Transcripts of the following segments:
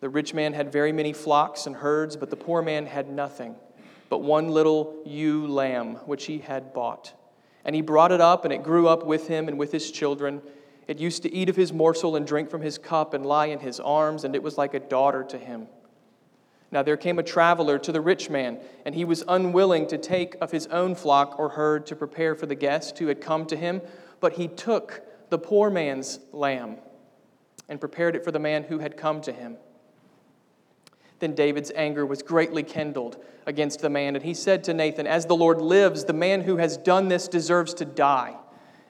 The rich man had very many flocks and herds, but the poor man had nothing but one little ewe lamb, which he had bought. And he brought it up, and it grew up with him and with his children. It used to eat of his morsel and drink from his cup and lie in his arms, and it was like a daughter to him. Now there came a traveler to the rich man, and he was unwilling to take of his own flock or herd to prepare for the guest who had come to him, but he took the poor man's lamb and prepared it for the man who had come to him. Then David's anger was greatly kindled against the man, and he said to Nathan, As the Lord lives, the man who has done this deserves to die,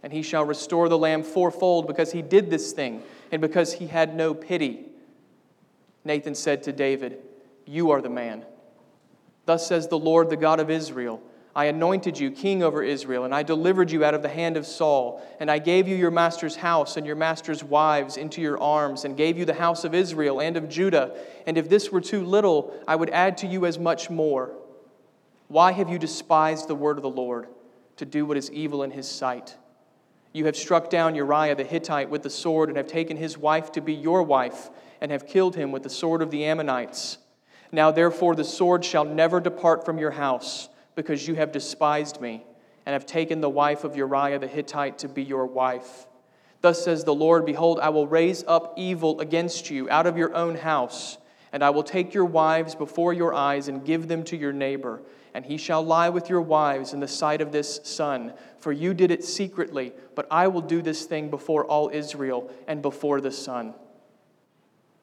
and he shall restore the lamb fourfold because he did this thing and because he had no pity. Nathan said to David, You are the man. Thus says the Lord, the God of Israel. I anointed you king over Israel, and I delivered you out of the hand of Saul. And I gave you your master's house and your master's wives into your arms, and gave you the house of Israel and of Judah. And if this were too little, I would add to you as much more. Why have you despised the word of the Lord to do what is evil in his sight? You have struck down Uriah the Hittite with the sword, and have taken his wife to be your wife, and have killed him with the sword of the Ammonites. Now, therefore, the sword shall never depart from your house because you have despised me and have taken the wife of Uriah the Hittite to be your wife. Thus says the Lord Behold, I will raise up evil against you out of your own house, and I will take your wives before your eyes and give them to your neighbor, and he shall lie with your wives in the sight of this sun. For you did it secretly, but I will do this thing before all Israel and before the sun.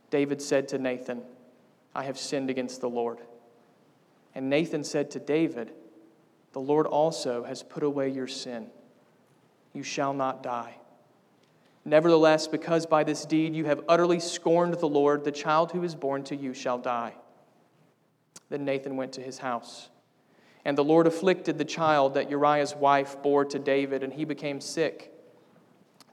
David said to Nathan, I have sinned against the Lord. And Nathan said to David, the Lord also has put away your sin. You shall not die. Nevertheless, because by this deed you have utterly scorned the Lord, the child who is born to you shall die. Then Nathan went to his house. And the Lord afflicted the child that Uriah's wife bore to David, and he became sick.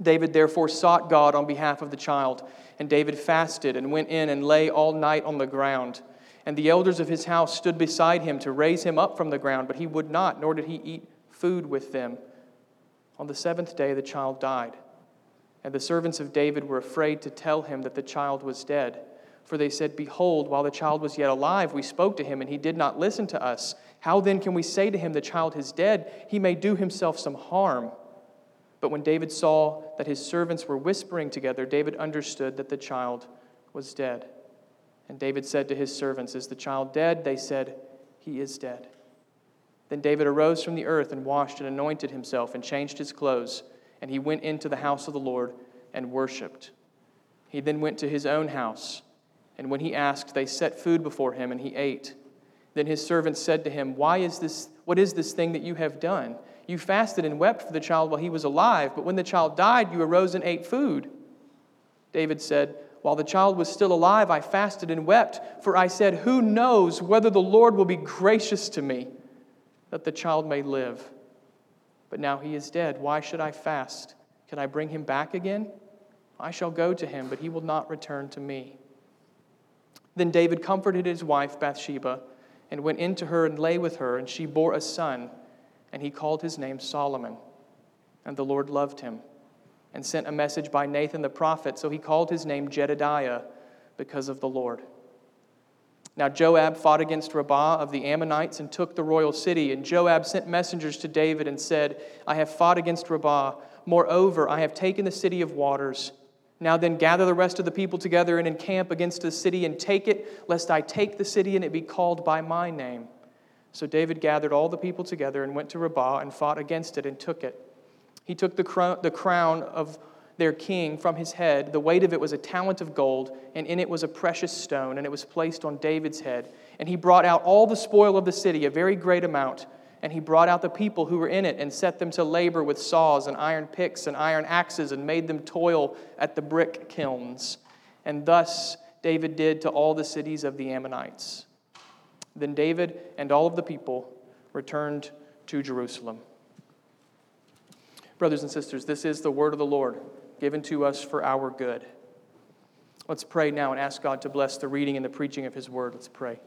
David therefore sought God on behalf of the child, and David fasted and went in and lay all night on the ground. And the elders of his house stood beside him to raise him up from the ground, but he would not, nor did he eat food with them. On the seventh day, the child died. And the servants of David were afraid to tell him that the child was dead. For they said, Behold, while the child was yet alive, we spoke to him, and he did not listen to us. How then can we say to him, The child is dead? He may do himself some harm. But when David saw that his servants were whispering together, David understood that the child was dead. And David said to his servants, Is the child dead? They said, He is dead. Then David arose from the earth and washed and anointed himself and changed his clothes. And he went into the house of the Lord and worshiped. He then went to his own house. And when he asked, they set food before him, and he ate. Then his servants said to him, Why is this, What is this thing that you have done? You fasted and wept for the child while he was alive, but when the child died, you arose and ate food. David said, while the child was still alive, I fasted and wept, for I said, Who knows whether the Lord will be gracious to me that the child may live? But now he is dead. Why should I fast? Can I bring him back again? I shall go to him, but he will not return to me. Then David comforted his wife Bathsheba and went in to her and lay with her, and she bore a son, and he called his name Solomon. And the Lord loved him and sent a message by Nathan the prophet. So he called his name Jedidiah because of the Lord. Now Joab fought against Rabbah of the Ammonites and took the royal city. And Joab sent messengers to David and said, I have fought against Rabbah. Moreover, I have taken the city of waters. Now then, gather the rest of the people together and encamp against the city and take it, lest I take the city and it be called by my name. So David gathered all the people together and went to Rabbah and fought against it and took it. He took the crown, the crown of their king from his head. The weight of it was a talent of gold, and in it was a precious stone, and it was placed on David's head. And he brought out all the spoil of the city, a very great amount. And he brought out the people who were in it and set them to labor with saws and iron picks and iron axes and made them toil at the brick kilns. And thus David did to all the cities of the Ammonites. Then David and all of the people returned to Jerusalem. Brothers and sisters, this is the word of the Lord given to us for our good. Let's pray now and ask God to bless the reading and the preaching of his word. Let's pray.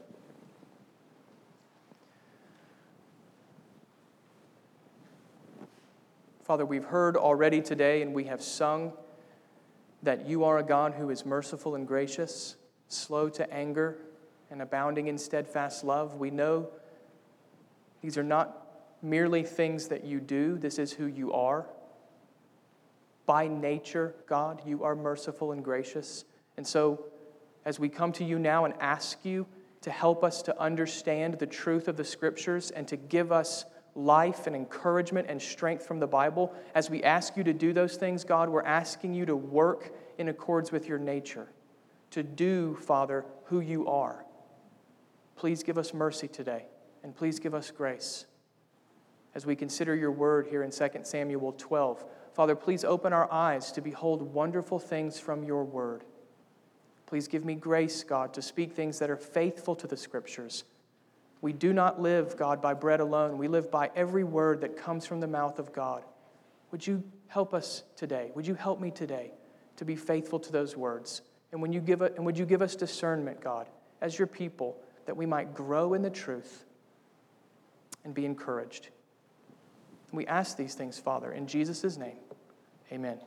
Father, we've heard already today and we have sung that you are a God who is merciful and gracious, slow to anger, and abounding in steadfast love. We know these are not merely things that you do, this is who you are. By nature, God, you are merciful and gracious. And so, as we come to you now and ask you to help us to understand the truth of the scriptures and to give us life and encouragement and strength from the Bible, as we ask you to do those things, God, we're asking you to work in accords with your nature, to do, Father, who you are. Please give us mercy today, and please give us grace. As we consider your word here in 2 Samuel 12, Father, please open our eyes to behold wonderful things from your word. Please give me grace, God, to speak things that are faithful to the scriptures we do not live, God, by bread alone. We live by every word that comes from the mouth of God. Would you help us today? Would you help me today to be faithful to those words? And, when you give it, and would you give us discernment, God, as your people, that we might grow in the truth and be encouraged? We ask these things, Father, in Jesus' name. Amen.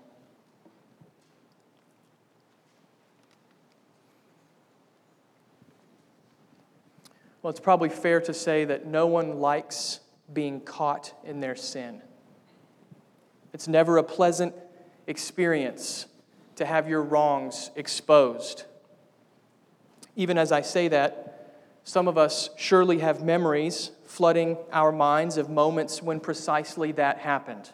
Well, it's probably fair to say that no one likes being caught in their sin. It's never a pleasant experience to have your wrongs exposed. Even as I say that, some of us surely have memories flooding our minds of moments when precisely that happened,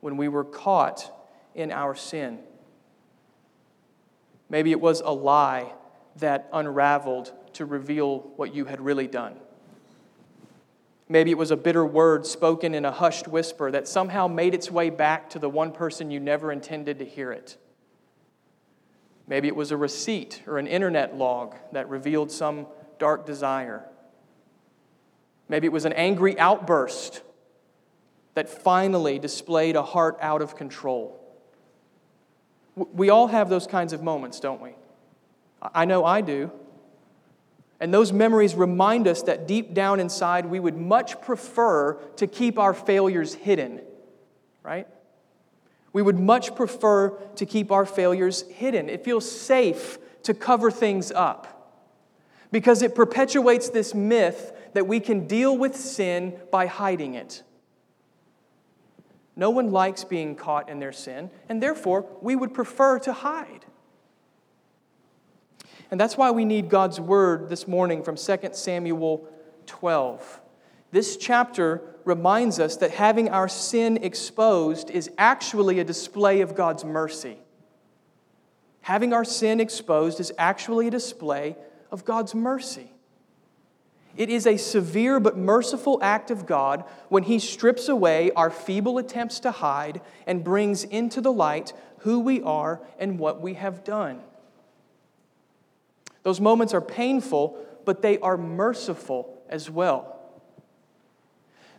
when we were caught in our sin. Maybe it was a lie that unraveled to reveal what you had really done. Maybe it was a bitter word spoken in a hushed whisper that somehow made its way back to the one person you never intended to hear it. Maybe it was a receipt or an internet log that revealed some dark desire. Maybe it was an angry outburst that finally displayed a heart out of control. We all have those kinds of moments, don't we? I know I do. And those memories remind us that deep down inside, we would much prefer to keep our failures hidden, right? We would much prefer to keep our failures hidden. It feels safe to cover things up because it perpetuates this myth that we can deal with sin by hiding it. No one likes being caught in their sin, and therefore we would prefer to hide. And that's why we need God's word this morning from 2 Samuel 12. This chapter reminds us that having our sin exposed is actually a display of God's mercy. Having our sin exposed is actually a display of God's mercy. It is a severe but merciful act of God when He strips away our feeble attempts to hide and brings into the light who we are and what we have done. Those moments are painful, but they are merciful as well.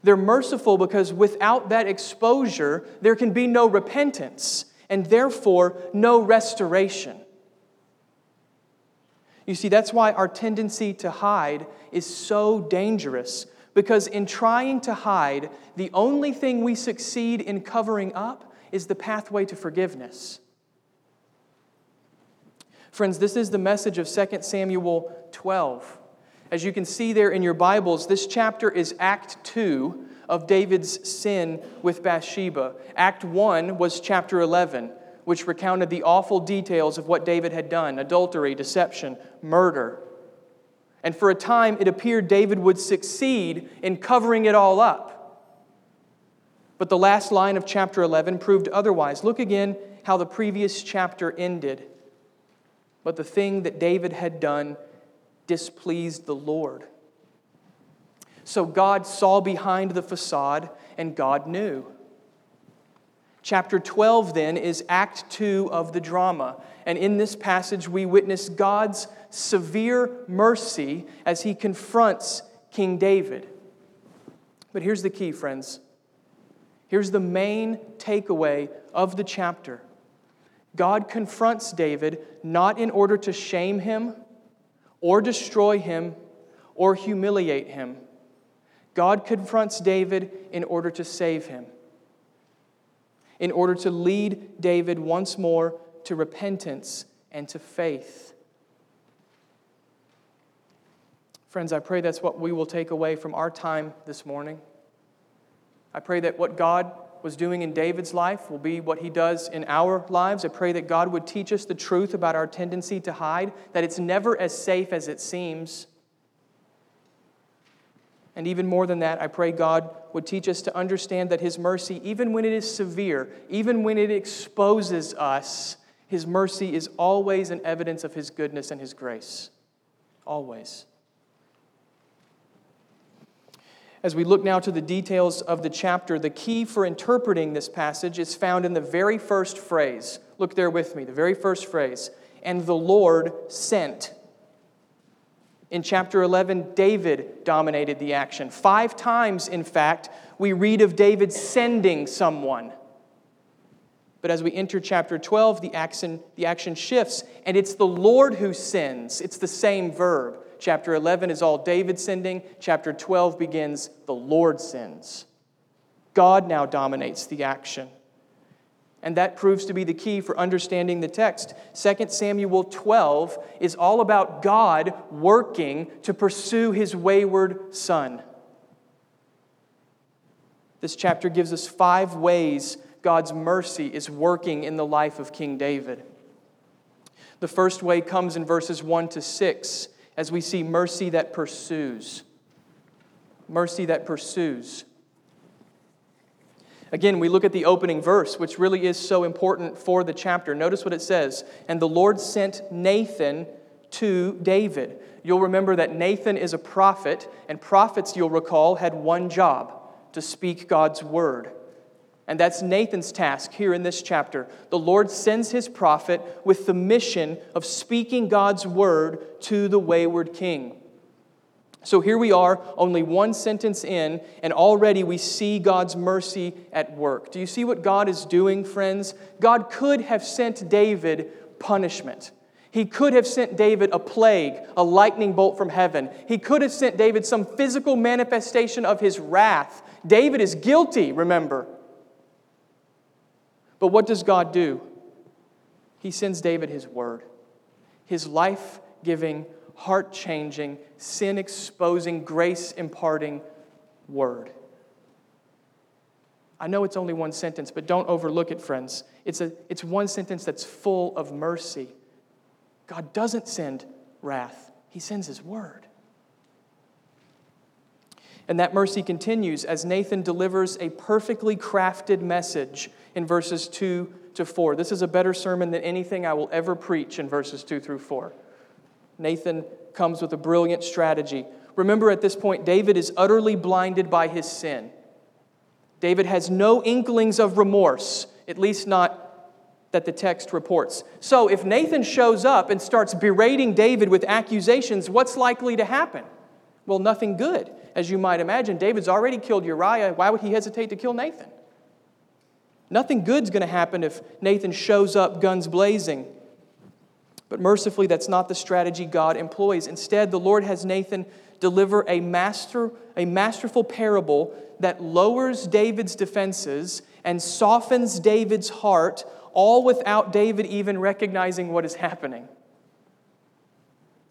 They're merciful because without that exposure, there can be no repentance and therefore no restoration. You see, that's why our tendency to hide is so dangerous. Because in trying to hide, the only thing we succeed in covering up is the pathway to forgiveness. Friends, this is the message of 2 Samuel 12. As you can see there in your Bibles, this chapter is Act 2 of David's sin with Bathsheba. Act 1 was chapter 11, which recounted the awful details of what David had done adultery, deception, murder. And for a time, it appeared David would succeed in covering it all up. But the last line of chapter 11 proved otherwise. Look again how the previous chapter ended. But the thing that David had done displeased the Lord. So God saw behind the facade, and God knew. Chapter 12, then, is Act 2 of the drama. And in this passage, we witness God's severe mercy as he confronts King David. But here's the key, friends. Here's the main takeaway of the chapter God confronts David not in order to shame him or destroy him or humiliate him. God confronts David in order to save him, in order to lead David once more to repentance and to faith. Friends, I pray that's what we will take away from our time this morning. I pray that what God was doing in David's life will be what he does in our lives. I pray that God would teach us the truth about our tendency to hide, that it's never as safe as it seems. And even more than that, I pray God would teach us to understand that His mercy, even when it is severe, even when it exposes us, His mercy is always an evidence of His goodness and His grace. Always. As we look now to the details of the chapter, the key for interpreting this passage is found in the very first phrase. Look there with me, the very first phrase. And the Lord sent. In chapter 11, David dominated the action. Five times, in fact, we read of David sending someone. But as we enter chapter 12, the action, the action shifts, and it's the Lord who sends. It's the same verb. Chapter 11 is all David sending. Chapter 12 begins, the Lord sends. God now dominates the action. And that proves to be the key for understanding the text. 2 Samuel 12 is all about God working to pursue his wayward son. This chapter gives us five ways God's mercy is working in the life of King David. The first way comes in verses 1 to 6 as we see mercy that pursues. Mercy that pursues. Again, we look at the opening verse, which really is so important for the chapter. Notice what it says And the Lord sent Nathan to David. You'll remember that Nathan is a prophet, and prophets, you'll recall, had one job to speak God's word. And that's Nathan's task here in this chapter. The Lord sends his prophet with the mission of speaking God's word to the wayward king. So here we are, only one sentence in, and already we see God's mercy at work. Do you see what God is doing, friends? God could have sent David punishment. He could have sent David a plague, a lightning bolt from heaven. He could have sent David some physical manifestation of his wrath. David is guilty, remember. But what does God do? He sends David his word, his life giving, heart changing, sin exposing, grace imparting word. I know it's only one sentence, but don't overlook it, friends. It's, a, it's one sentence that's full of mercy. God doesn't send wrath, He sends His word. And that mercy continues as Nathan delivers a perfectly crafted message in verses 2 to 4. This is a better sermon than anything I will ever preach in verses 2 through 4. Nathan comes with a brilliant strategy. Remember, at this point, David is utterly blinded by his sin. David has no inklings of remorse, at least not that the text reports. So, if Nathan shows up and starts berating David with accusations, what's likely to happen? Well, nothing good, as you might imagine. David's already killed Uriah. Why would he hesitate to kill Nathan? Nothing good's going to happen if Nathan shows up guns blazing. But mercifully, that's not the strategy God employs. Instead, the Lord has Nathan deliver a, master, a masterful parable that lowers David's defenses and softens David's heart, all without David even recognizing what is happening.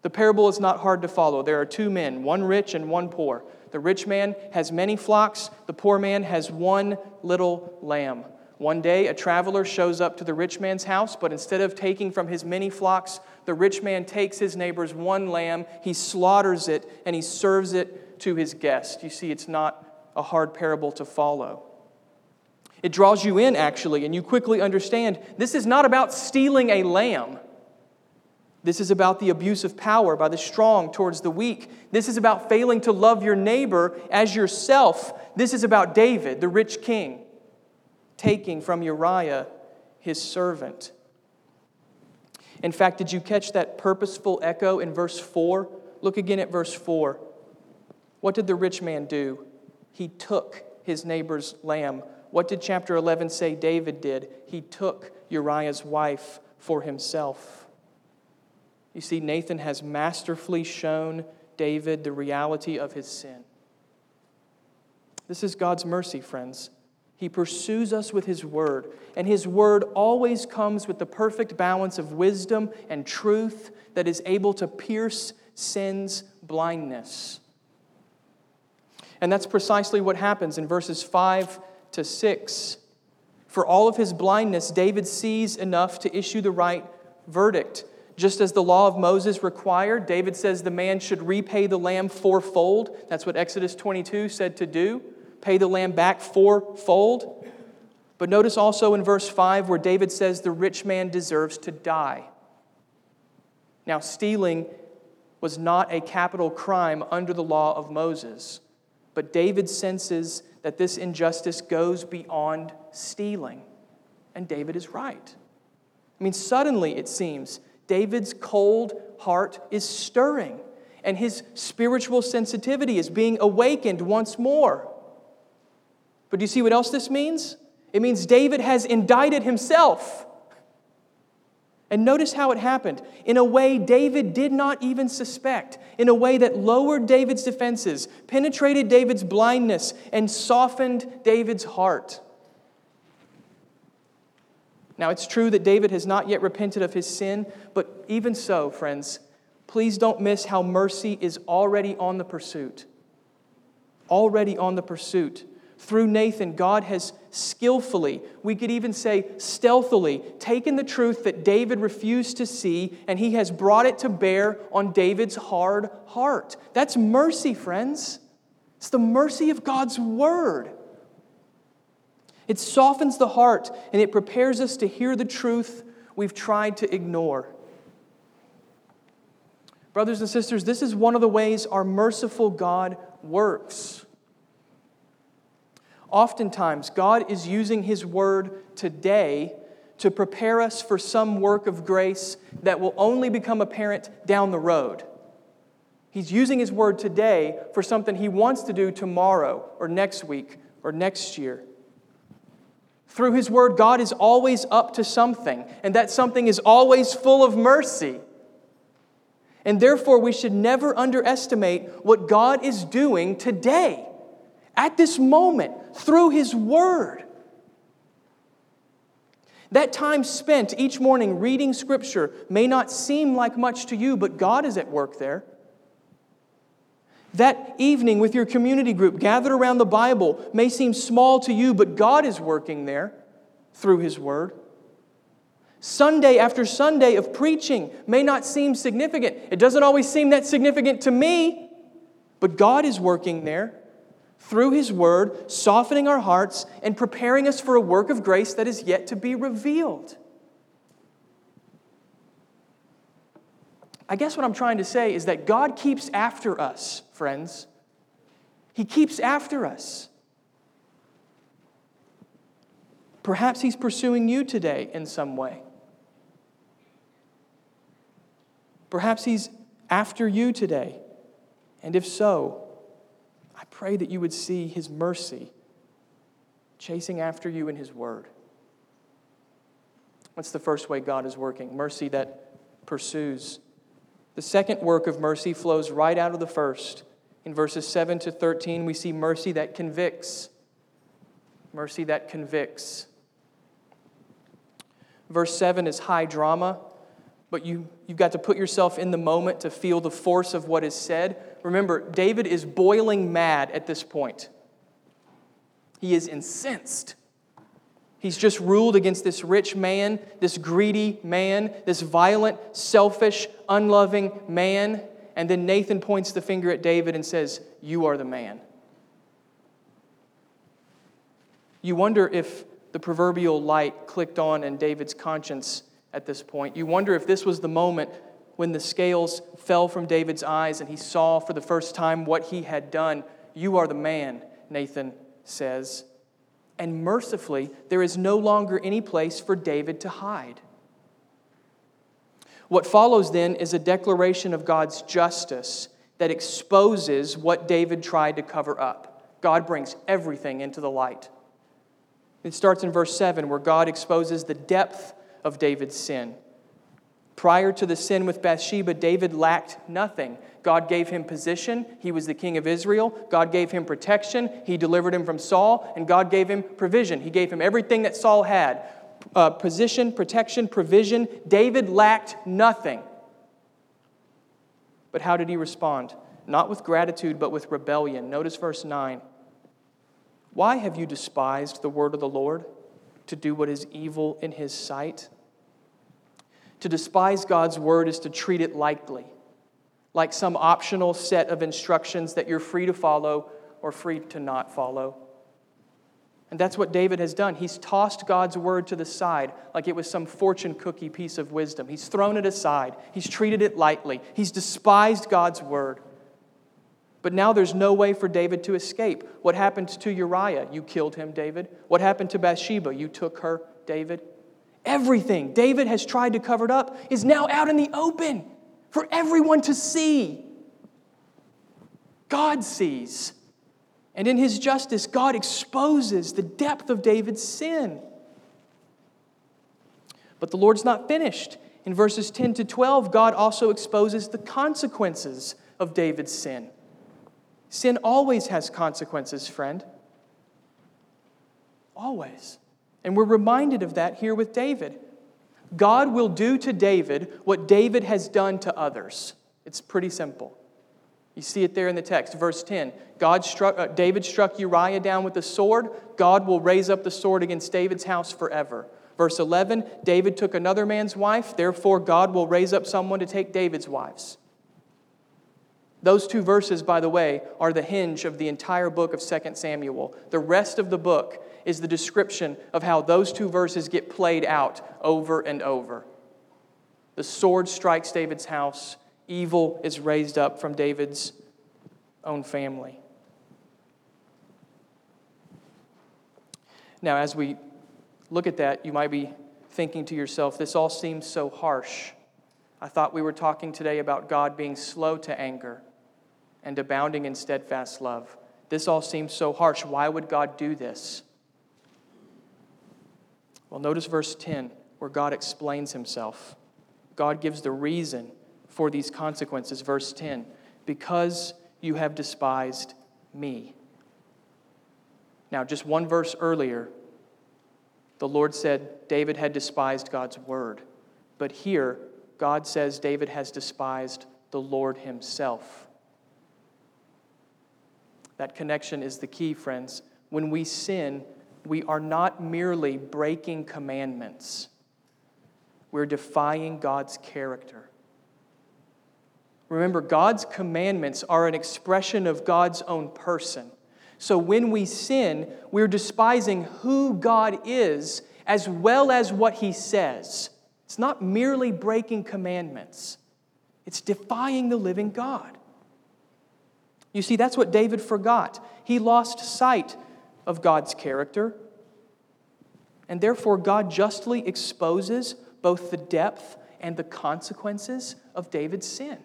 The parable is not hard to follow. There are two men, one rich and one poor. The rich man has many flocks, the poor man has one little lamb. One day, a traveler shows up to the rich man's house, but instead of taking from his many flocks, the rich man takes his neighbor's one lamb, he slaughters it, and he serves it to his guest. You see, it's not a hard parable to follow. It draws you in, actually, and you quickly understand this is not about stealing a lamb. This is about the abuse of power by the strong towards the weak. This is about failing to love your neighbor as yourself. This is about David, the rich king taking from Uriah, his servant. In fact, did you catch that purposeful echo in verse 4? Look again at verse 4. What did the rich man do? He took his neighbor's lamb. What did chapter 11 say David did? He took Uriah's wife for himself. You see, Nathan has masterfully shown David the reality of his sin. This is God's mercy, friends. He pursues us with His Word, and His Word always comes with the perfect balance of wisdom and truth that is able to pierce sin's blindness. And that's precisely what happens in verses 5 to 6. For all of his blindness, David sees enough to issue the right verdict. Just as the law of Moses required, David says the man should repay the lamb fourfold. That's what Exodus 22 said to do pay the lamb back fourfold. But notice also in verse 5 where David says the rich man deserves to die. Now, stealing was not a capital crime under the law of Moses, but David senses that this injustice goes beyond stealing. And David is right. I mean, suddenly it seems David's cold heart is stirring, and his spiritual sensitivity is being awakened once more. But do you see what else this means? It means David has indicted himself. And notice how it happened. In a way David did not even suspect, in a way that lowered David's defenses, penetrated David's blindness, and softened David's heart. Now, it's true that David has not yet repented of his sin, but even so, friends, please don't miss how mercy is already on the pursuit. Already on the pursuit. Through Nathan, God has skillfully, we could even say stealthily, taken the truth that David refused to see and he has brought it to bear on David's hard heart. That's mercy, friends. It's the mercy of God's word. It softens the heart and it prepares us to hear the truth we've tried to ignore. Brothers and sisters, this is one of the ways our merciful God works. Oftentimes, God is using His word today to prepare us for some work of grace that will only become apparent down the road. He's using His word today for something He wants to do tomorrow or next week or next year. Through His word, God is always up to something, and that something is always full of mercy. And therefore, we should never underestimate what God is doing today at this moment through His Word. That time spent each morning reading Scripture may not seem like much to you, but God is at work there. That evening with your community group gathered around the Bible may seem small to you, but God is working there through His Word. Sunday after Sunday of preaching may not seem significant. It doesn't always seem that significant to me, but God is working there through His Word, softening our hearts and preparing us for a work of grace that is yet to be revealed. I guess what I'm trying to say is that God keeps after us, friends. He keeps after us. Perhaps He's pursuing you today in some way. Perhaps He's after you today. And if so, pray that you would see His mercy chasing after you in His Word. That's the first way God is working mercy that pursues. The second work of mercy flows right out of the first. In verses 7 to 13, we see mercy that convicts. Mercy that convicts. Verse 7 is high drama, but you, you've got to put yourself in the moment to feel the force of what is said. Remember, David is boiling mad at this point. He is incensed. He's just ruled against this rich man, this greedy man, this violent, selfish, unloving man. And then Nathan points the finger at David and says, You are the man. You wonder if the proverbial light clicked on in David's conscience at this point. You wonder if this was the moment when the scales fell from David's eyes and he saw for the first time what he had done. You are the man, Nathan says. And mercifully, there is no longer any place for David to hide. What follows then is a declaration of God's justice that exposes what David tried to cover up. God brings everything into the light. It starts in verse 7, where God exposes the depth of David's sin. Prior to the sin with Bathsheba, David lacked nothing. God gave him position. He was the king of Israel. God gave him protection. He delivered him from Saul. And God gave him provision. He gave him everything that Saul had uh, position, protection, provision. David lacked nothing. But how did he respond? Not with gratitude, but with rebellion. Notice verse 9. Why have you despised the word of the Lord to do what is evil in his sight? To despise God's word is to treat it lightly, like some optional set of instructions that you're free to follow or free to not follow. And that's what David has done. He's tossed God's word to the side like it was some fortune cookie piece of wisdom. He's thrown it aside. He's treated it lightly. He's despised God's word. But now there's no way for David to escape. What happened to Uriah? You killed him, David. What happened to Bathsheba? You took her, David. Everything David has tried to cover it up is now out in the open for everyone to see. God sees. And in his justice, God exposes the depth of David's sin. But the Lord's not finished. In verses 10 to 12, God also exposes the consequences of David's sin. Sin always has consequences, friend. Always. And we're reminded of that here with David. God will do to David what David has done to others. It's pretty simple. You see it there in the text, verse 10. God struck, uh, David struck Uriah down with the sword. God will raise up the sword against David's house forever. Verse 11 David took another man's wife, therefore, God will raise up someone to take David's wives. Those two verses, by the way, are the hinge of the entire book of 2 Samuel. The rest of the book is the description of how those two verses get played out over and over. The sword strikes David's house, evil is raised up from David's own family. Now, as we look at that, you might be thinking to yourself, this all seems so harsh. I thought we were talking today about God being slow to anger and abounding in steadfast love. This all seems so harsh. Why would God do this? Well, notice verse 10, where God explains himself. God gives the reason for these consequences. Verse 10 because you have despised me. Now, just one verse earlier, the Lord said David had despised God's word. But here, God says David has despised the Lord himself. That connection is the key, friends. When we sin, we are not merely breaking commandments, we're defying God's character. Remember, God's commandments are an expression of God's own person. So when we sin, we're despising who God is as well as what he says. It's not merely breaking commandments, it's defying the living God. You see, that's what David forgot. He lost sight of God's character. And therefore, God justly exposes both the depth and the consequences of David's sin.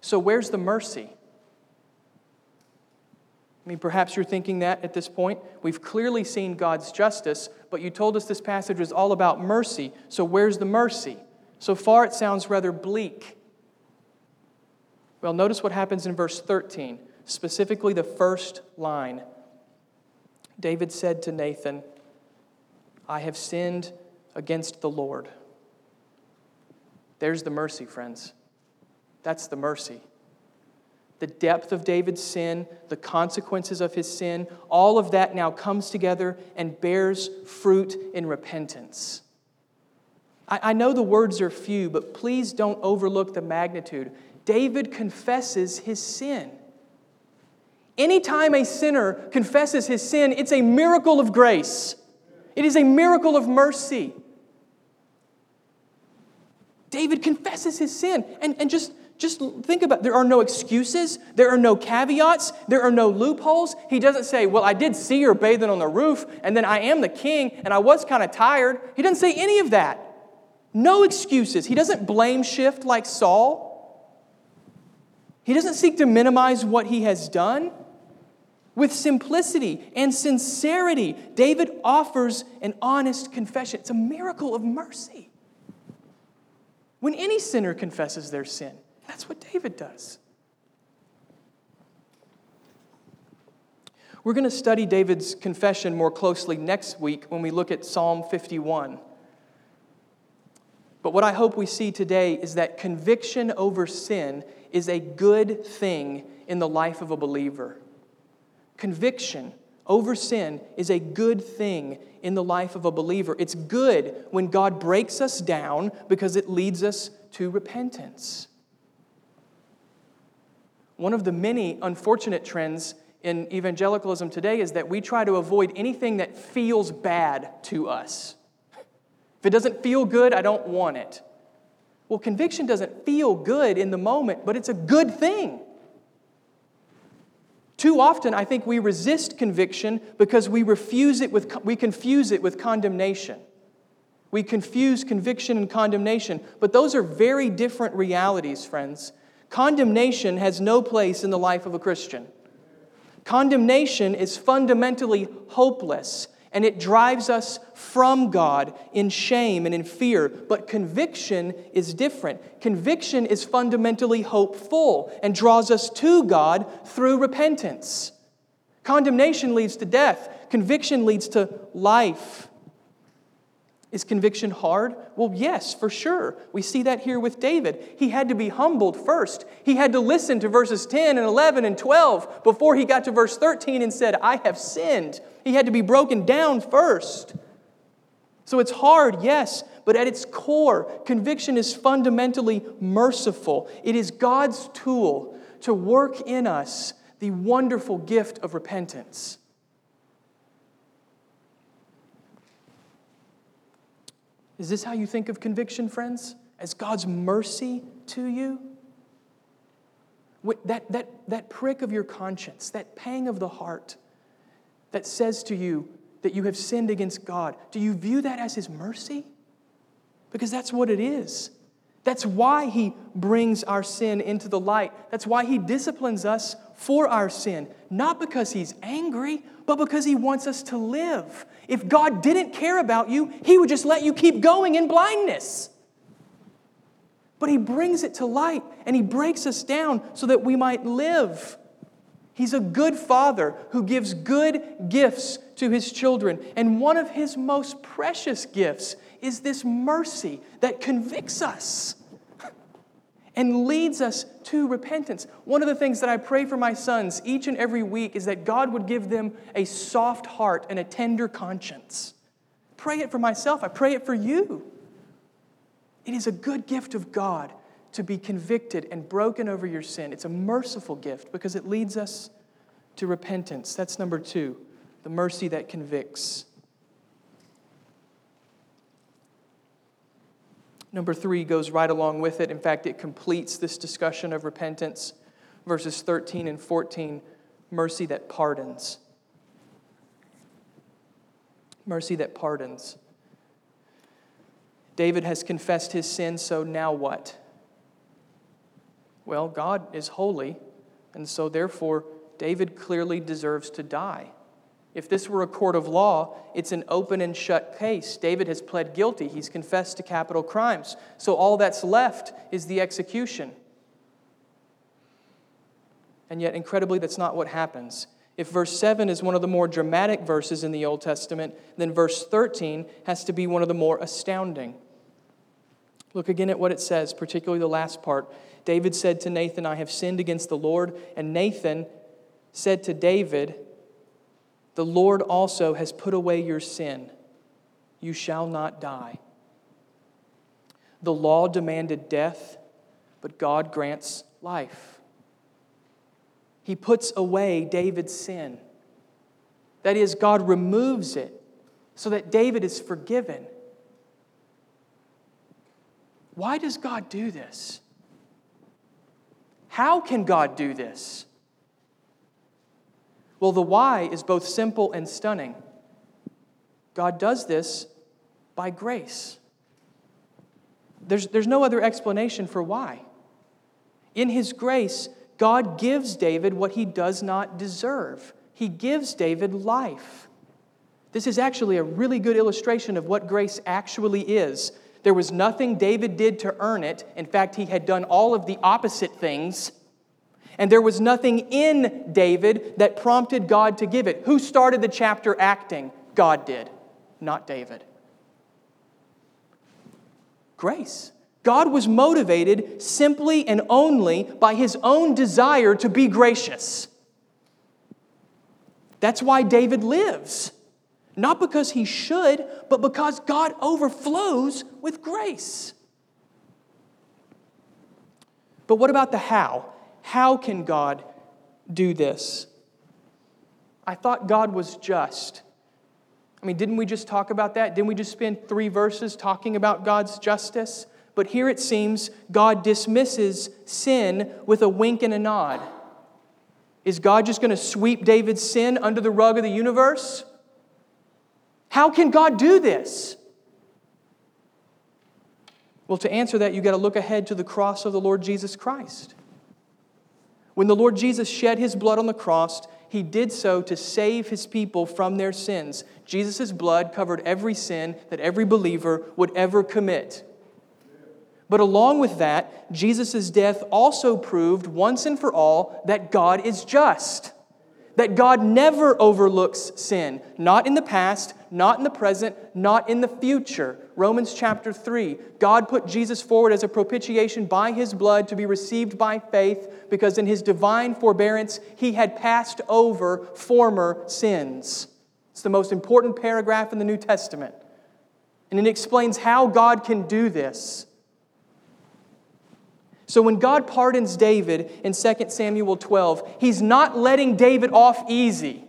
So, where's the mercy? I mean, perhaps you're thinking that at this point. We've clearly seen God's justice, but you told us this passage was all about mercy. So, where's the mercy? So far, it sounds rather bleak. Well, notice what happens in verse 13, specifically the first line. David said to Nathan, I have sinned against the Lord. There's the mercy, friends. That's the mercy. The depth of David's sin, the consequences of his sin, all of that now comes together and bears fruit in repentance. I, know the words are few, but please don't overlook the magnitude. David confesses his sin. Anytime a sinner confesses his sin, it's a miracle of grace. It is a miracle of mercy. David confesses his sin. And, and just, just think about it. there are no excuses, there are no caveats, there are no loopholes. He doesn't say, Well, I did see her bathing on the roof, and then I am the king, and I was kind of tired. He doesn't say any of that. No excuses. He doesn't blame shift like Saul. He doesn't seek to minimize what he has done. With simplicity and sincerity, David offers an honest confession. It's a miracle of mercy. When any sinner confesses their sin, that's what David does. We're going to study David's confession more closely next week when we look at Psalm 51. But what I hope we see today is that conviction over sin is a good thing in the life of a believer. Conviction over sin is a good thing in the life of a believer. It's good when God breaks us down because it leads us to repentance. One of the many unfortunate trends in evangelicalism today is that we try to avoid anything that feels bad to us. If it doesn't feel good, I don't want it. Well, conviction doesn't feel good in the moment, but it's a good thing. Too often, I think we resist conviction because we refuse it with, we confuse it with condemnation. We confuse conviction and condemnation, but those are very different realities, friends. Condemnation has no place in the life of a Christian. Condemnation is fundamentally hopeless and it drives us from God in shame and in fear. But conviction is different. Conviction is fundamentally hopeful and draws us to God through repentance. Condemnation leads to death, conviction leads to life. Is conviction hard? Well, yes, for sure. We see that here with David. He had to be humbled first. He had to listen to verses 10 and 11 and 12 before he got to verse 13 and said, I have sinned. He had to be broken down first. So it's hard, yes, but at its core, conviction is fundamentally merciful. It is God's tool to work in us the wonderful gift of repentance. Is this how you think of conviction, friends? As God's mercy to you? That, that, that prick of your conscience, that pang of the heart that says to you that you have sinned against God, do you view that as His mercy? Because that's what it is. That's why He brings our sin into the light. That's why He disciplines us for our sin. Not because He's angry, but because He wants us to live. If God didn't care about you, He would just let you keep going in blindness. But He brings it to light and He breaks us down so that we might live. He's a good father who gives good gifts to his children. And one of his most precious gifts is this mercy that convicts us and leads us to repentance. One of the things that I pray for my sons each and every week is that God would give them a soft heart and a tender conscience. Pray it for myself, I pray it for you. It is a good gift of God to be convicted and broken over your sin. It's a merciful gift because it leads us to repentance. That's number two the mercy that convicts. Number three goes right along with it. In fact, it completes this discussion of repentance. Verses 13 and 14 mercy that pardons. Mercy that pardons. David has confessed his sin, so now what? Well, God is holy, and so therefore, David clearly deserves to die. If this were a court of law, it's an open and shut case. David has pled guilty, he's confessed to capital crimes. So all that's left is the execution. And yet, incredibly, that's not what happens. If verse 7 is one of the more dramatic verses in the Old Testament, then verse 13 has to be one of the more astounding. Look again at what it says, particularly the last part. David said to Nathan, I have sinned against the Lord. And Nathan said to David, the Lord also has put away your sin. You shall not die. The law demanded death, but God grants life. He puts away David's sin. That is, God removes it so that David is forgiven. Why does God do this? How can God do this? Well, the why is both simple and stunning. God does this by grace. There's, there's no other explanation for why. In His grace, God gives David what he does not deserve. he gives David life. This is actually a really good illustration of what grace actually is. There was nothing David did to earn it. In fact, he had done all of the opposite things. And there was nothing in David that prompted God to give it. Who started the chapter acting? God did, not David. Grace. God was motivated simply and only by his own desire to be gracious. That's why David lives. Not because he should, but because God overflows with grace. But what about the how? How can God do this? I thought God was just. I mean, didn't we just talk about that? Didn't we just spend three verses talking about God's justice? But here it seems God dismisses sin with a wink and a nod. Is God just going to sweep David's sin under the rug of the universe? How can God do this? Well, to answer that, you've got to look ahead to the cross of the Lord Jesus Christ. When the Lord Jesus shed his blood on the cross, he did so to save his people from their sins. Jesus' blood covered every sin that every believer would ever commit. But along with that, Jesus' death also proved once and for all that God is just. That God never overlooks sin, not in the past, not in the present, not in the future. Romans chapter 3. God put Jesus forward as a propitiation by his blood to be received by faith because in his divine forbearance he had passed over former sins. It's the most important paragraph in the New Testament. And it explains how God can do this. So when God pardons David in 2 Samuel 12, he's not letting David off easy.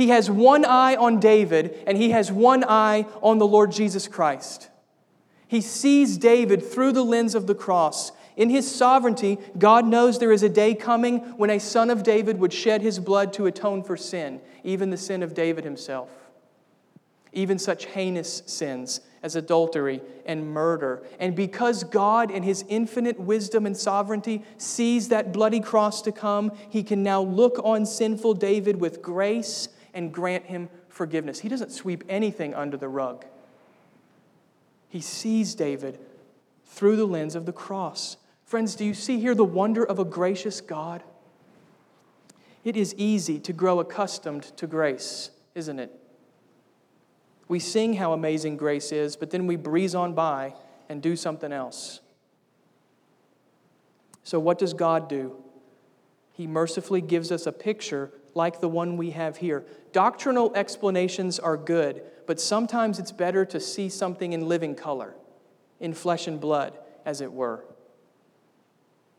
He has one eye on David and he has one eye on the Lord Jesus Christ. He sees David through the lens of the cross. In his sovereignty, God knows there is a day coming when a son of David would shed his blood to atone for sin, even the sin of David himself, even such heinous sins as adultery and murder. And because God, in his infinite wisdom and sovereignty, sees that bloody cross to come, he can now look on sinful David with grace and grant him forgiveness. He doesn't sweep anything under the rug. He sees David through the lens of the cross. Friends, do you see here the wonder of a gracious God? It is easy to grow accustomed to grace, isn't it? We sing how amazing grace is, but then we breeze on by and do something else. So, what does God do? He mercifully gives us a picture like the one we have here. Doctrinal explanations are good, but sometimes it's better to see something in living color, in flesh and blood, as it were.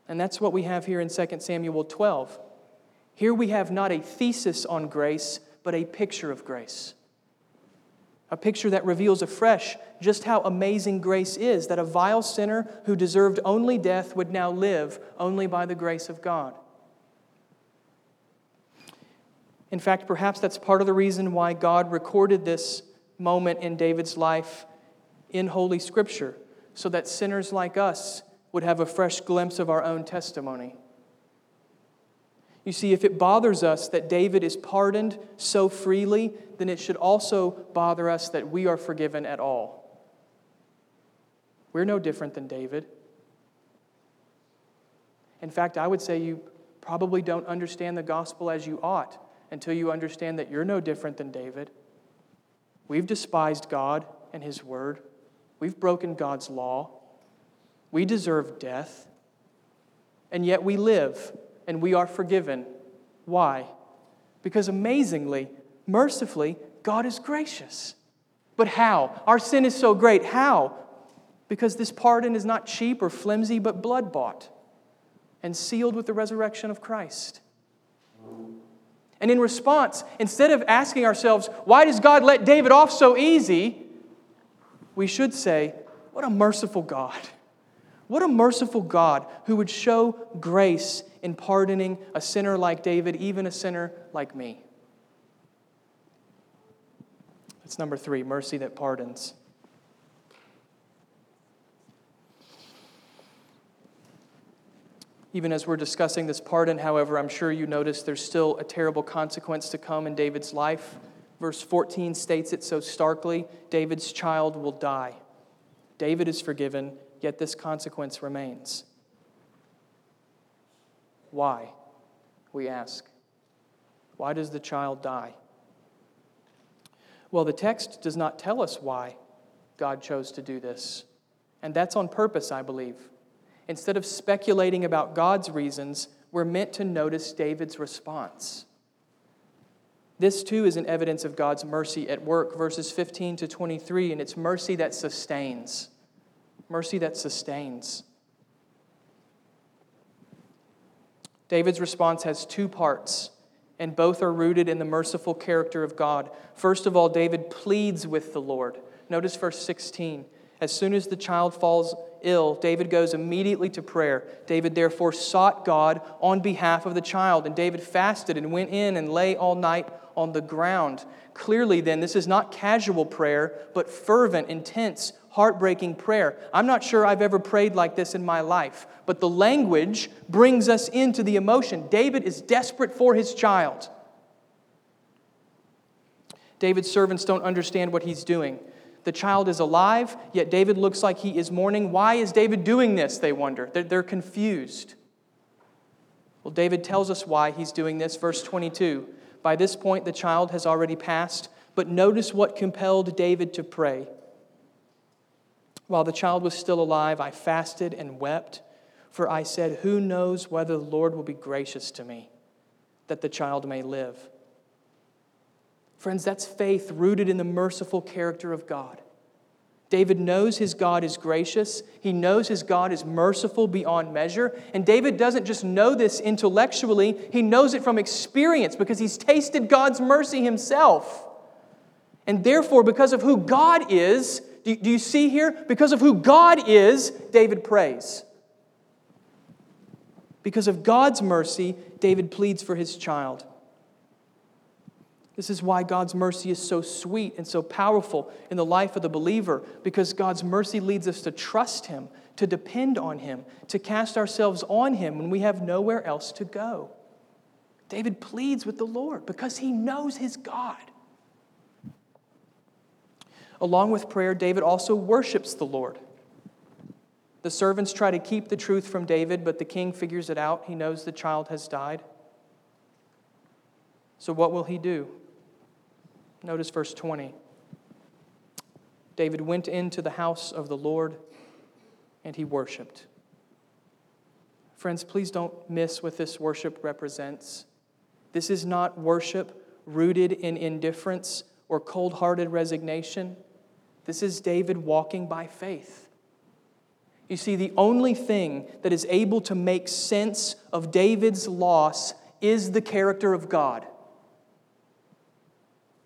And that's what we have here in 2 Samuel 12. Here we have not a thesis on grace, but a picture of grace a picture that reveals afresh just how amazing grace is that a vile sinner who deserved only death would now live only by the grace of God. In fact, perhaps that's part of the reason why God recorded this moment in David's life in Holy Scripture, so that sinners like us would have a fresh glimpse of our own testimony. You see, if it bothers us that David is pardoned so freely, then it should also bother us that we are forgiven at all. We're no different than David. In fact, I would say you probably don't understand the gospel as you ought until you understand that you're no different than David. We've despised God and His word, we've broken God's law, we deserve death, and yet we live and we are forgiven. Why? Because amazingly, mercifully, God is gracious. But how? Our sin is so great. How? Because this pardon is not cheap or flimsy, but blood bought and sealed with the resurrection of Christ. And in response, instead of asking ourselves, why does God let David off so easy? We should say, what a merciful God. What a merciful God who would show grace in pardoning a sinner like David, even a sinner like me. That's number three mercy that pardons. Even as we're discussing this pardon, however, I'm sure you notice there's still a terrible consequence to come in David's life. Verse 14 states it so starkly David's child will die. David is forgiven, yet this consequence remains. Why? We ask. Why does the child die? Well, the text does not tell us why God chose to do this. And that's on purpose, I believe. Instead of speculating about God's reasons, we're meant to notice David's response. This too is an evidence of God's mercy at work, verses 15 to 23, and it's mercy that sustains. Mercy that sustains. David's response has two parts, and both are rooted in the merciful character of God. First of all, David pleads with the Lord. Notice verse 16. As soon as the child falls ill, David goes immediately to prayer. David therefore sought God on behalf of the child, and David fasted and went in and lay all night on the ground. Clearly, then, this is not casual prayer, but fervent, intense, heartbreaking prayer. I'm not sure I've ever prayed like this in my life, but the language brings us into the emotion. David is desperate for his child. David's servants don't understand what he's doing. The child is alive, yet David looks like he is mourning. Why is David doing this? They wonder. They're, they're confused. Well, David tells us why he's doing this. Verse 22 By this point, the child has already passed, but notice what compelled David to pray. While the child was still alive, I fasted and wept, for I said, Who knows whether the Lord will be gracious to me, that the child may live? Friends, that's faith rooted in the merciful character of God. David knows his God is gracious. He knows his God is merciful beyond measure. And David doesn't just know this intellectually, he knows it from experience because he's tasted God's mercy himself. And therefore, because of who God is, do you see here? Because of who God is, David prays. Because of God's mercy, David pleads for his child. This is why God's mercy is so sweet and so powerful in the life of the believer, because God's mercy leads us to trust Him, to depend on Him, to cast ourselves on Him when we have nowhere else to go. David pleads with the Lord because he knows his God. Along with prayer, David also worships the Lord. The servants try to keep the truth from David, but the king figures it out. He knows the child has died. So, what will he do? Notice verse 20. David went into the house of the Lord and he worshiped. Friends, please don't miss what this worship represents. This is not worship rooted in indifference or cold hearted resignation. This is David walking by faith. You see, the only thing that is able to make sense of David's loss is the character of God.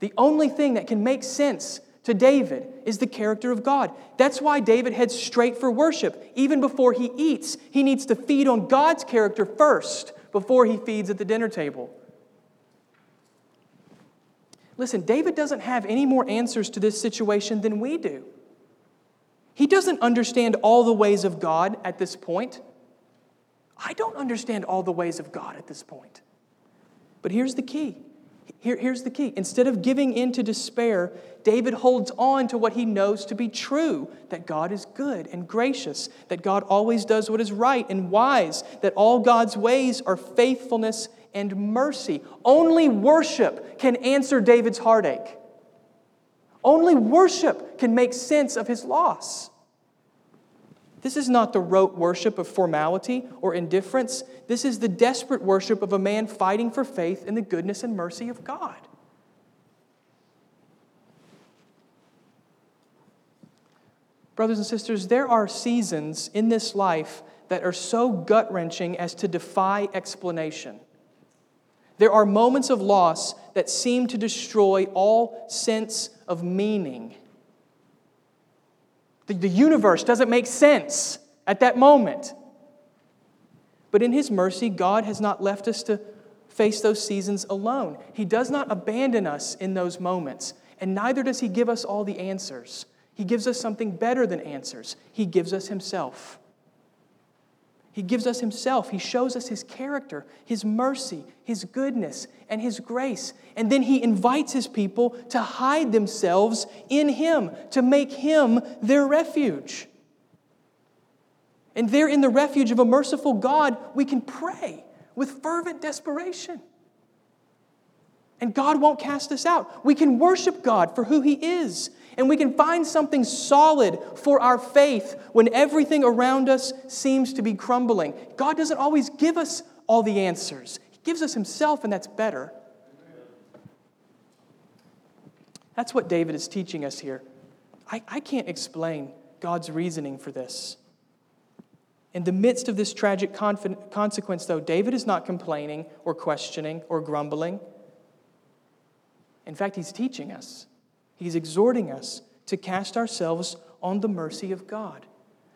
The only thing that can make sense to David is the character of God. That's why David heads straight for worship. Even before he eats, he needs to feed on God's character first before he feeds at the dinner table. Listen, David doesn't have any more answers to this situation than we do. He doesn't understand all the ways of God at this point. I don't understand all the ways of God at this point. But here's the key here, here's the key. Instead of giving in to despair, David holds on to what he knows to be true that God is good and gracious, that God always does what is right and wise, that all God's ways are faithfulness and mercy. Only worship can answer David's heartache. Only worship can make sense of his loss. This is not the rote worship of formality or indifference. This is the desperate worship of a man fighting for faith in the goodness and mercy of God. Brothers and sisters, there are seasons in this life that are so gut wrenching as to defy explanation. There are moments of loss that seem to destroy all sense of meaning. The, the universe doesn't make sense at that moment. But in His mercy, God has not left us to face those seasons alone. He does not abandon us in those moments, and neither does He give us all the answers. He gives us something better than answers, He gives us Himself. He gives us Himself. He shows us His character, His mercy, His goodness, and His grace. And then He invites His people to hide themselves in Him, to make Him their refuge. And there, in the refuge of a merciful God, we can pray with fervent desperation. And God won't cast us out. We can worship God for who He is and we can find something solid for our faith when everything around us seems to be crumbling. God doesn't always give us all the answers, He gives us Himself, and that's better. That's what David is teaching us here. I, I can't explain God's reasoning for this. In the midst of this tragic consequence, though, David is not complaining or questioning or grumbling. In fact, he's teaching us. He's exhorting us to cast ourselves on the mercy of God.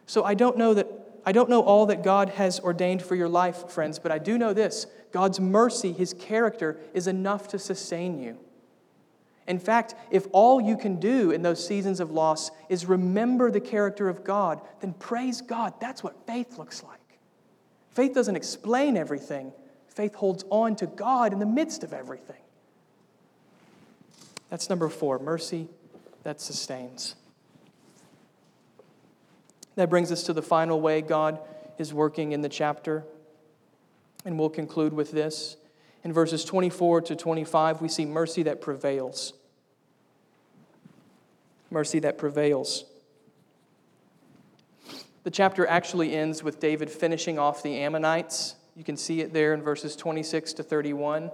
So I don't know that I don't know all that God has ordained for your life, friends, but I do know this. God's mercy, his character is enough to sustain you. In fact, if all you can do in those seasons of loss is remember the character of God, then praise God. That's what faith looks like. Faith doesn't explain everything, faith holds on to God in the midst of everything. That's number four mercy that sustains. That brings us to the final way God is working in the chapter. And we'll conclude with this. In verses 24 to 25, we see mercy that prevails. Mercy that prevails. The chapter actually ends with David finishing off the Ammonites. You can see it there in verses 26 to 31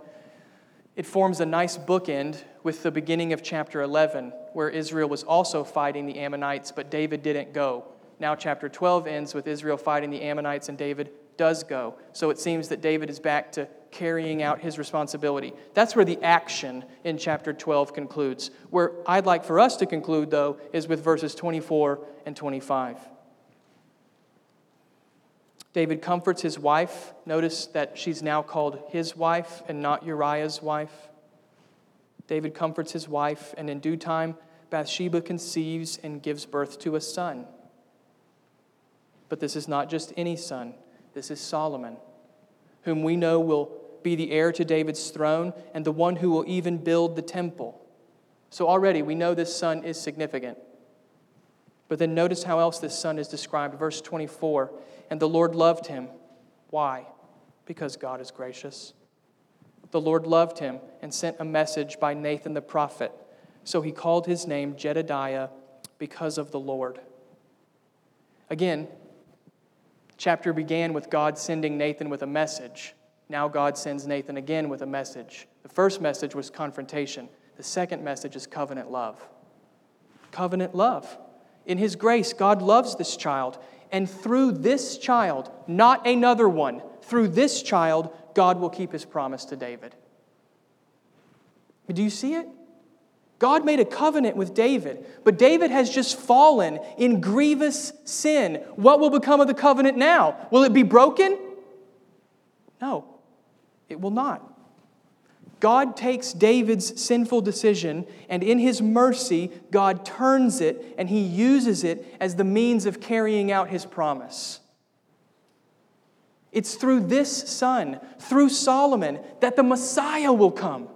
it forms a nice bookend with the beginning of chapter 11, where Israel was also fighting the Ammonites, but David didn't go. Now, chapter 12 ends with Israel fighting the Ammonites, and David does go. So it seems that David is back to carrying out his responsibility. That's where the action in chapter 12 concludes. Where I'd like for us to conclude, though, is with verses 24 and 25. David comforts his wife. Notice that she's now called his wife and not Uriah's wife. David comforts his wife, and in due time, Bathsheba conceives and gives birth to a son. But this is not just any son, this is Solomon, whom we know will be the heir to David's throne and the one who will even build the temple. So already we know this son is significant. But then notice how else this son is described. Verse 24 And the Lord loved him. Why? Because God is gracious. The Lord loved him and sent a message by Nathan the prophet. So he called his name Jedidiah because of the Lord. Again, chapter began with God sending Nathan with a message. Now God sends Nathan again with a message. The first message was confrontation. The second message is covenant love. Covenant love. In His grace, God loves this child. And through this child, not another one, through this child, God will keep His promise to David. Do you see it? God made a covenant with David, but David has just fallen in grievous sin. What will become of the covenant now? Will it be broken? No, it will not. God takes David's sinful decision and in his mercy, God turns it and he uses it as the means of carrying out his promise. It's through this son, through Solomon, that the Messiah will come.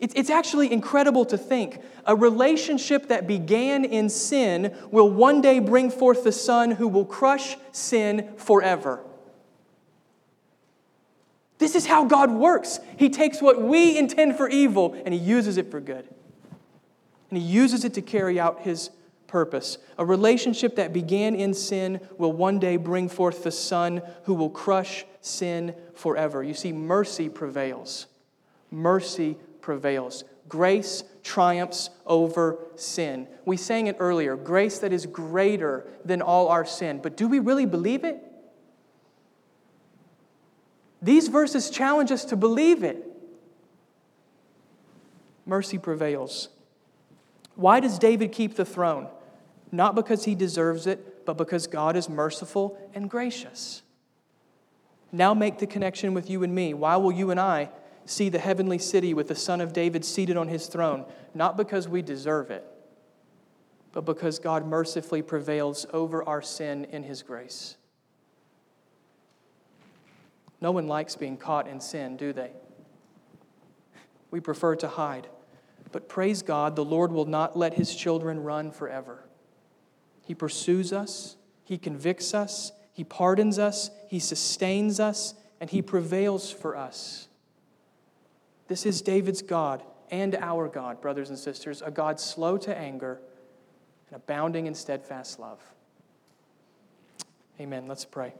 It's actually incredible to think a relationship that began in sin will one day bring forth the Son who will crush sin forever. This is how God works. He takes what we intend for evil and He uses it for good. And He uses it to carry out His purpose. A relationship that began in sin will one day bring forth the Son who will crush sin forever. You see, mercy prevails. Mercy prevails. Grace triumphs over sin. We sang it earlier grace that is greater than all our sin. But do we really believe it? These verses challenge us to believe it. Mercy prevails. Why does David keep the throne? Not because he deserves it, but because God is merciful and gracious. Now make the connection with you and me. Why will you and I see the heavenly city with the Son of David seated on his throne? Not because we deserve it, but because God mercifully prevails over our sin in his grace. No one likes being caught in sin, do they? We prefer to hide. But praise God, the Lord will not let his children run forever. He pursues us, he convicts us, he pardons us, he sustains us, and he prevails for us. This is David's God and our God, brothers and sisters, a God slow to anger and abounding in steadfast love. Amen. Let's pray.